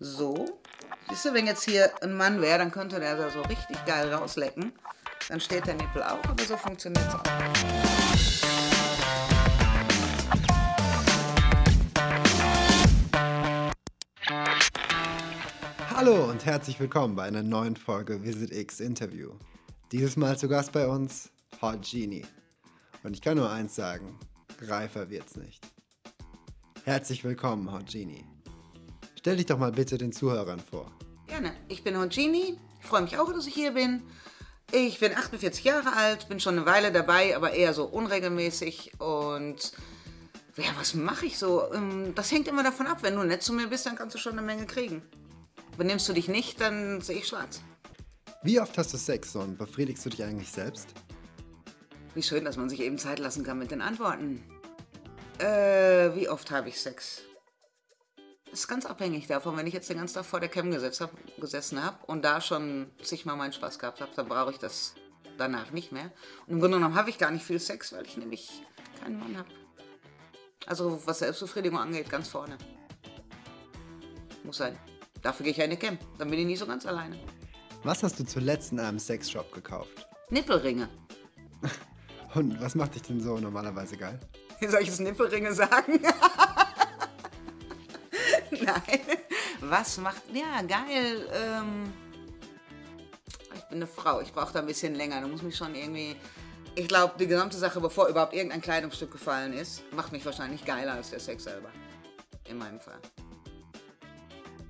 So. Siehst du, wenn jetzt hier ein Mann wäre, dann könnte der da so richtig geil rauslecken. Dann steht der Nippel auch, aber so funktioniert es auch. Hallo und herzlich willkommen bei einer neuen Folge Visit X Interview. Dieses Mal zu Gast bei uns Hot Genie. Und ich kann nur eins sagen, reifer wird's nicht. Herzlich willkommen, Hot Genie. Stell dich doch mal bitte den Zuhörern vor. Gerne. Ich bin Hongini. Ich freue mich auch, dass ich hier bin. Ich bin 48 Jahre alt, bin schon eine Weile dabei, aber eher so unregelmäßig. Und ja, was mache ich so? Ähm, Das hängt immer davon ab. Wenn du nett zu mir bist, dann kannst du schon eine Menge kriegen. Benimmst du dich nicht, dann sehe ich schwarz. Wie oft hast du Sex und befriedigst du dich eigentlich selbst? Wie schön, dass man sich eben Zeit lassen kann mit den Antworten. Äh, wie oft habe ich Sex? Das ist ganz abhängig davon, wenn ich jetzt den ganzen Tag vor der Cam hab, gesessen habe und da schon zigmal meinen Spaß gehabt habe, dann brauche ich das danach nicht mehr. Und im Grunde genommen habe ich gar nicht viel Sex, weil ich nämlich keinen Mann habe. Also was Selbstbefriedigung angeht, ganz vorne. Muss sein. Dafür gehe ich ja in die Cam. Dann bin ich nicht so ganz alleine. Was hast du zuletzt in einem Sexshop gekauft? Nippelringe. Und was macht dich denn so normalerweise geil? Soll ich jetzt Nippelringe sagen? Nein. Was macht. Ja, geil. Ähm, ich bin eine Frau. Ich brauche da ein bisschen länger. Du musst mich schon irgendwie. Ich glaube, die gesamte Sache, bevor überhaupt irgendein Kleidungsstück gefallen ist, macht mich wahrscheinlich geiler als der Sex selber. In meinem Fall.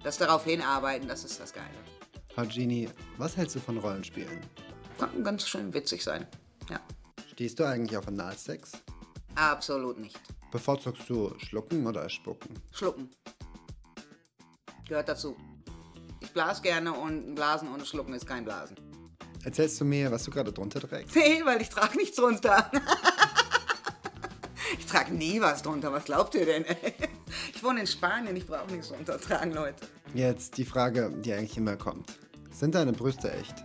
Das darauf hinarbeiten, das ist das Geile. Hot Genie, was hältst du von Rollenspielen? Kann ganz schön witzig sein. Ja. Stehst du eigentlich auf Analsex? Absolut nicht. Bevorzugst du Schlucken oder Spucken? Schlucken. Gehört dazu. Ich blas gerne und Blasen ohne Schlucken ist kein Blasen. Erzählst du mir, was du gerade drunter trägst? Nee, weil ich trage nichts drunter. ich trage nie was drunter. Was glaubt ihr denn? Ich wohne in Spanien, ich brauche nichts drunter tragen, Leute. Jetzt die Frage, die eigentlich immer kommt. Sind deine Brüste echt?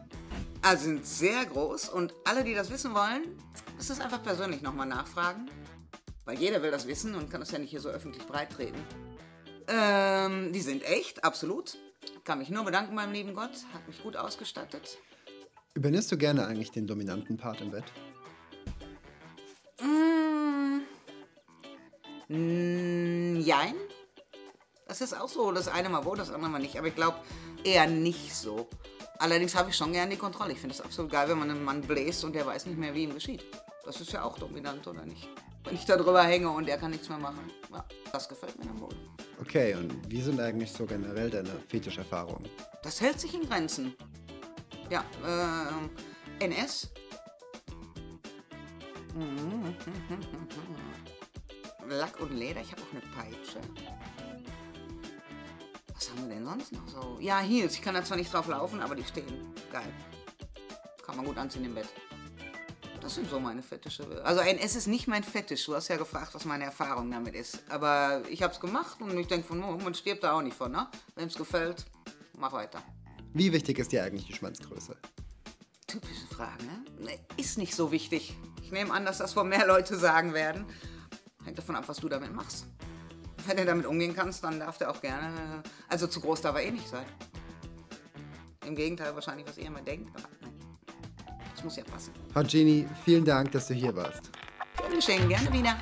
Also sind sehr groß und alle, die das wissen wollen, müssen es einfach persönlich nochmal nachfragen. Weil jeder will das wissen und kann das ja nicht hier so öffentlich breit treten. Ähm, die sind echt, absolut. Kann mich nur bedanken beim lieben Gott, hat mich gut ausgestattet. Übernimmst du gerne eigentlich den dominanten Part im Bett? Mm, jein. Das ist auch so. Das eine mal wo, das andere mal nicht. Aber ich glaube eher nicht so. Allerdings habe ich schon gern die Kontrolle. Ich finde es absolut geil, wenn man einen Mann bläst und der weiß nicht mehr, wie ihm geschieht. Das ist ja auch dominant, oder nicht? Wenn ich da drüber hänge und er kann nichts mehr machen. Ja, das gefällt mir dann wohl. Okay, und wie sind eigentlich so generell deine Fetischerfahrungen? Das hält sich in Grenzen. Ja, ähm, NS. Lack und Leder, ich habe auch eine Peitsche. Was haben wir denn sonst noch so? Ja, Heels, ich kann da zwar nicht drauf laufen, aber die stehen. Geil. Kann man gut anziehen im Bett. Das sind so meine Fetische. Also NS ist nicht mein Fetisch. Du hast ja gefragt, was meine Erfahrung damit ist. Aber ich habe es gemacht und ich denke von, oh, man stirbt da auch nicht von, ne? Wenn es gefällt, mach weiter. Wie wichtig ist dir eigentlich die Schwanzgröße? Typische Frage, ne? Ist nicht so wichtig. Ich nehme an, dass das wohl mehr Leute sagen werden. Hängt davon ab, was du damit machst. Wenn du damit umgehen kannst, dann darf der auch gerne. Also zu groß darf er eh nicht sein. Im Gegenteil, wahrscheinlich, was ihr immer denkt. Aber muss ja passen. Hot Genie, vielen Dank, dass du hier warst. Gerne geschehen, gerne wieder.